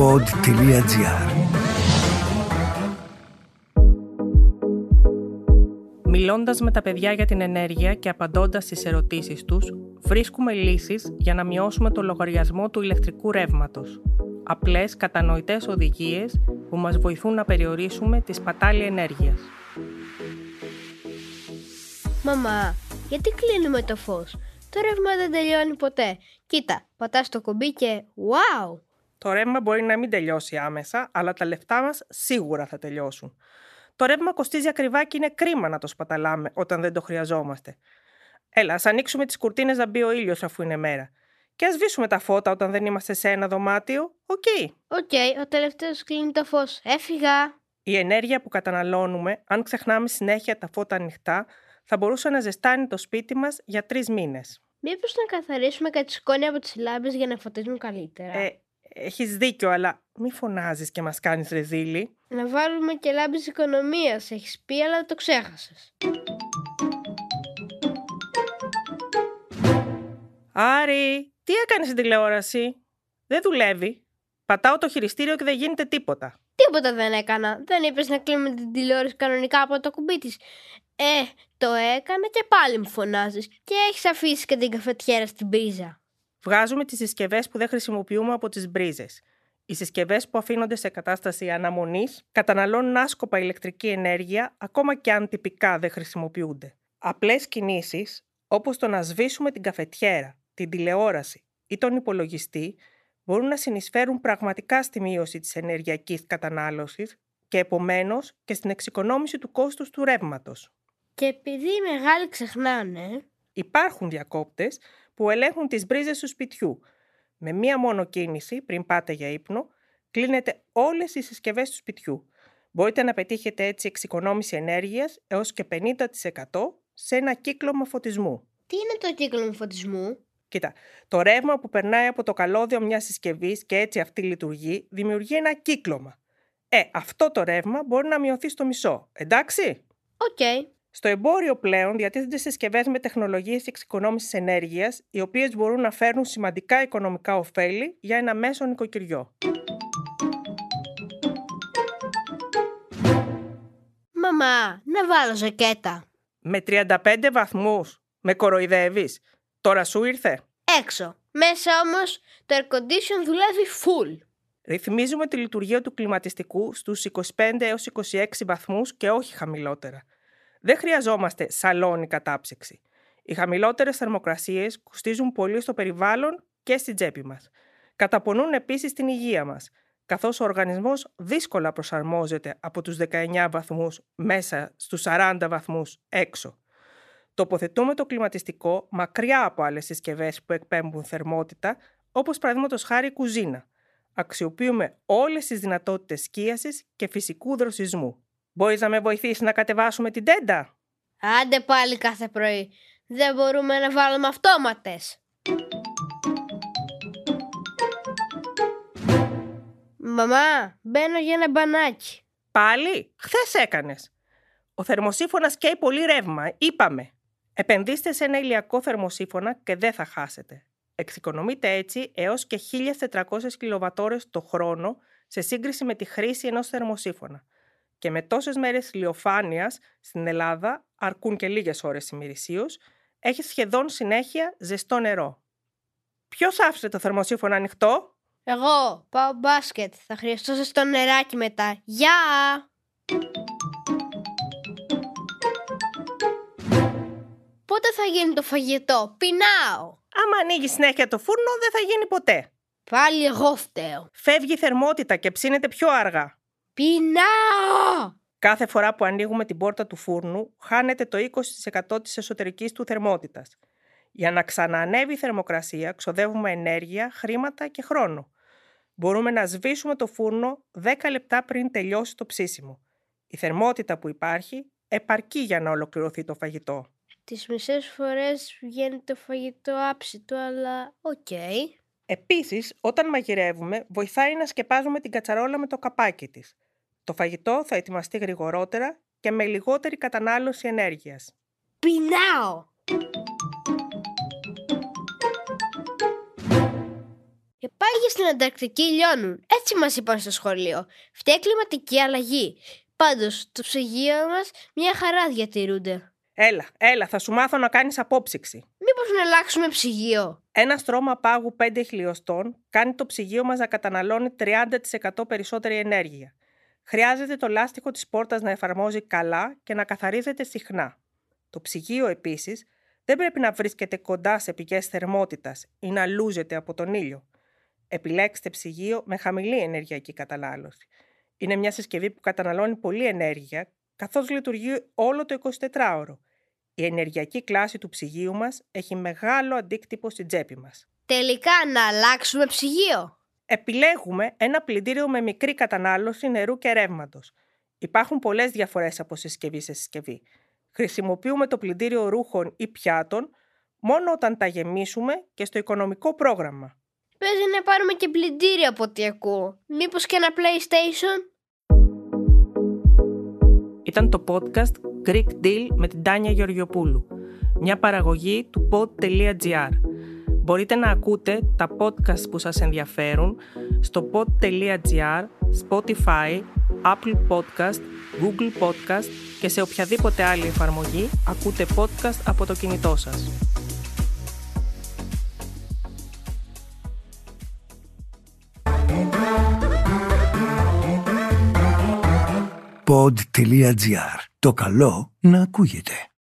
pod.gr Μιλώντας με τα παιδιά για την ενέργεια και απαντώντας στις ερωτήσεις τους, βρίσκουμε λύσεις για να μειώσουμε το λογαριασμό του ηλεκτρικού ρεύματος. Απλές, κατανοητές οδηγίες που μας βοηθούν να περιορίσουμε τη σπατάλη ενέργειας. Μαμά, γιατί κλείνουμε το φως; Το ρεύμα δεν τελειώνει ποτέ. Κοίτα, πατάς το κουμπί και wow! Το ρεύμα μπορεί να μην τελειώσει άμεσα, αλλά τα λεφτά μας σίγουρα θα τελειώσουν. Το ρεύμα κοστίζει ακριβά και είναι κρίμα να το σπαταλάμε όταν δεν το χρειαζόμαστε. Έλα, ας ανοίξουμε τις κουρτίνες να μπει ο ήλιος αφού είναι μέρα. Και ας σβήσουμε τα φώτα όταν δεν είμαστε σε ένα δωμάτιο. OK. OK, ο τελευταίος κλείνει το φως. Έφυγα. Η ενέργεια που καταναλώνουμε, αν ξεχνάμε συνέχεια τα φώτα ανοιχτά, θα μπορούσε να ζεστάνει το σπίτι μας για τρεις μήνες. Μήπως να καθαρίσουμε κάτι σκόνη από τις λάμπες για να φωτίζουν καλύτερα; Ε, έχεις δίκιο, αλλά μη φωνάζεις και μας κάνεις ρεζίλη. Να βάλουμε και λάμπες οικονομίας, έχεις πει, αλλά το ξέχασες. Άρη, τι έκανες στην τηλεόραση; Δεν δουλεύει. Πατάω το χειριστήριο και δεν γίνεται τίποτα. Τίποτα δεν έκανα. Δεν είπες να κλείνουμε την τηλεόραση κανονικά από το κουμπί της. Ε, το έκανα και πάλι μου φωνάζεις. Και έχεις αφήσει και την καφετιέρα στην πρίζα. Βγάζουμε τις συσκευές που δεν χρησιμοποιούμε από τις μπρίζες. Οι συσκευές που αφήνονται σε κατάσταση αναμονής καταναλώνουν άσκοπα ηλεκτρική ενέργεια, ακόμα και αν τυπικά δεν χρησιμοποιούνται. Απλές κινήσεις, όπως το να σβήσουμε την καφετιέρα, την τηλεόραση ή τον υπολογιστή, μπορούν να συνεισφέρουν πραγματικά στη μείωση της ενεργειακής κατανάλωσης και επομένως και στην εξοικονόμηση του κόστους του ρεύματος. Και επειδή οι μεγάλοι ξεχνάνε, Υπάρχουν διακόπτες που ελέγχουν τις μπρίζες του σπιτιού. Με μία μόνο κίνηση, πριν πάτε για ύπνο, κλείνετε όλες οι συσκευές του σπιτιού. Μπορείτε να πετύχετε έτσι εξοικονόμηση ενέργειας έως και 50% σε ένα κύκλωμα φωτισμού. τι είναι το κύκλο φωτισμού. Κοίτα, το ρεύμα που περνάει από το καλώδιο μιας συσκευής και έτσι αυτή λειτουργεί, δημιουργεί ένα κύκλωμα. Ε, αυτό το ρεύμα μπορεί να μειωθεί στο μισό, εντάξει; Οκ. Στο εμπόριο πλέον διατίθενται συσκευές με τεχνολογίες εξοικονόμησης ενέργειας, οι οποίες μπορούν να φέρουν σημαντικά οικονομικά ωφέλη για ένα μέσο νοικοκυριό. Μαμά, να βάλω ζακέτα. Με 35 βαθμούς, με κοροϊδεύεις. Τώρα σου ήρθε. Έξω. Μέσα όμως το air condition δουλεύει full. Ρυθμίζουμε τη λειτουργία του κλιματιστικού στους 25 έως 26 βαθμούς και όχι χαμηλότερα. Δεν χρειαζόμαστε σαλόνι κατάψυξη. Οι χαμηλότερες θερμοκρασίες κοστίζουν πολύ στο περιβάλλον και στην τσέπη μας. Καταπονούν επίσης την υγεία μας, καθώς ο οργανισμός δύσκολα προσαρμόζεται από τους 19 βαθμούς μέσα στους 40 βαθμούς έξω. Τοποθετούμε το κλιματιστικό μακριά από άλλες συσκευές που εκπέμπουν θερμότητα, όπως παραδείγματος χάρη η κουζίνα. Αξιοποιούμε όλες τις δυνατότητες σκίασης και φυσικού δροσισμού. Μπορείς να με βοηθήσεις να κατεβάσουμε την τέντα; Άντε πάλι κάθε πρωί. Δεν μπορούμε να βάλουμε αυτόματες. Μαμά, μπαίνω για ένα μπανάκι. Πάλι, χθες έκανες. Ο θερμοσύφωνας καίει πολύ ρεύμα, είπαμε. Επενδύστε σε ένα ηλιακό θερμοσύφωνα και δεν θα χάσετε. Εξοικονομείτε έτσι έως και 1.400 κιλοβατόρες το χρόνο σε σύγκριση με τη χρήση ενός θερμοσύφωνα. Και με τόσες μέρες ηλιοφάνειας στην Ελλάδα, αρκούν και λίγες ώρες ημερησίως, έχεις σχεδόν συνέχεια ζεστό νερό. Ποιος άφησε το θερμοσύφωνο ανοιχτό; Εγώ πάω μπάσκετ. Θα χρειαστώ ζεστό νεράκι μετά. Γεια! Πότε θα γίνει το φαγητό; Πεινάω. Άμα ανοίγει συνέχεια το φούρνο, δεν θα γίνει ποτέ. Πάλι εγώ φταίω. Φεύγει η θερμότητα και ψήνεται πιο αργά. Πεινάω! Κάθε φορά που ανοίγουμε την πόρτα του φούρνου, χάνεται το 20% της εσωτερικής του θερμότητας. Για να ξαναανέβει η θερμοκρασία, ξοδεύουμε ενέργεια, χρήματα και χρόνο. Μπορούμε να σβήσουμε το φούρνο 10 λεπτά πριν τελειώσει το ψήσιμο. Η θερμότητα που υπάρχει επαρκεί για να ολοκληρωθεί το φαγητό. Τις μισές φορές βγαίνει το φαγητό άψητο, αλλά οκ. Επίσης, όταν μαγειρεύουμε, βοηθάει να σκεπάζουμε την κατσαρόλα με το καπάκι της. Το φαγητό θα ετοιμαστεί γρηγορότερα και με λιγότερη κατανάλωση ενέργειας. Πεινάω! Οι πάγοι στην Ανταρκτική λιώνουν. Έτσι μας είπαν στο σχολείο. Φταίει κλιματική αλλαγή. Πάντως, το ψυγείο μας μια χαρά διατηρούνται. Έλα, έλα, θα σου μάθω να κάνεις απόψυξη. Μήπως να αλλάξουμε ψυγείο; Ένα στρώμα πάγου 5 χιλιοστών κάνει το ψυγείο μας να καταναλώνει 30% περισσότερη ενέργεια. Χρειάζεται το λάστιχο της πόρτας να εφαρμόζει καλά και να καθαρίζεται συχνά. Το ψυγείο επίσης δεν πρέπει να βρίσκεται κοντά σε πηγές θερμότητας ή να λούζεται από τον ήλιο. Επιλέξτε ψυγείο με χαμηλή ενεργειακή κατανάλωση. Είναι μια συσκευή που καταναλώνει πολλή ενέργεια, καθώς λειτουργεί όλο το 24ωρο. Η ενεργειακή κλάση του ψυγείου μας έχει μεγάλο αντίκτυπο στην τσέπη μας. Τελικά να αλλάξουμε ψυγείο. Επιλέγουμε ένα πλυντήριο με μικρή κατανάλωση νερού και ρεύματος. Υπάρχουν πολλές διαφορές από συσκευή σε συσκευή. Χρησιμοποιούμε το πλυντήριο ρούχων ή πιάτων μόνο όταν τα γεμίσουμε και στο οικονομικό πρόγραμμα. Παίζει να πάρουμε και πλυντήριο από ό,τι ακούω. Μήπως και ένα PlayStation; Ήταν το podcast Greek Deal με την Τάνια Γεωργιοπούλου. Μια παραγωγή του pod.gr. Μπορείτε να ακούτε τα podcast που σας ενδιαφέρουν στο pod.gr, Spotify, Apple Podcast, Google Podcast και σε οποιαδήποτε άλλη εφαρμογή ακούτε podcast από το κινητό σας. pod.gr. Το καλό να ακούγεται.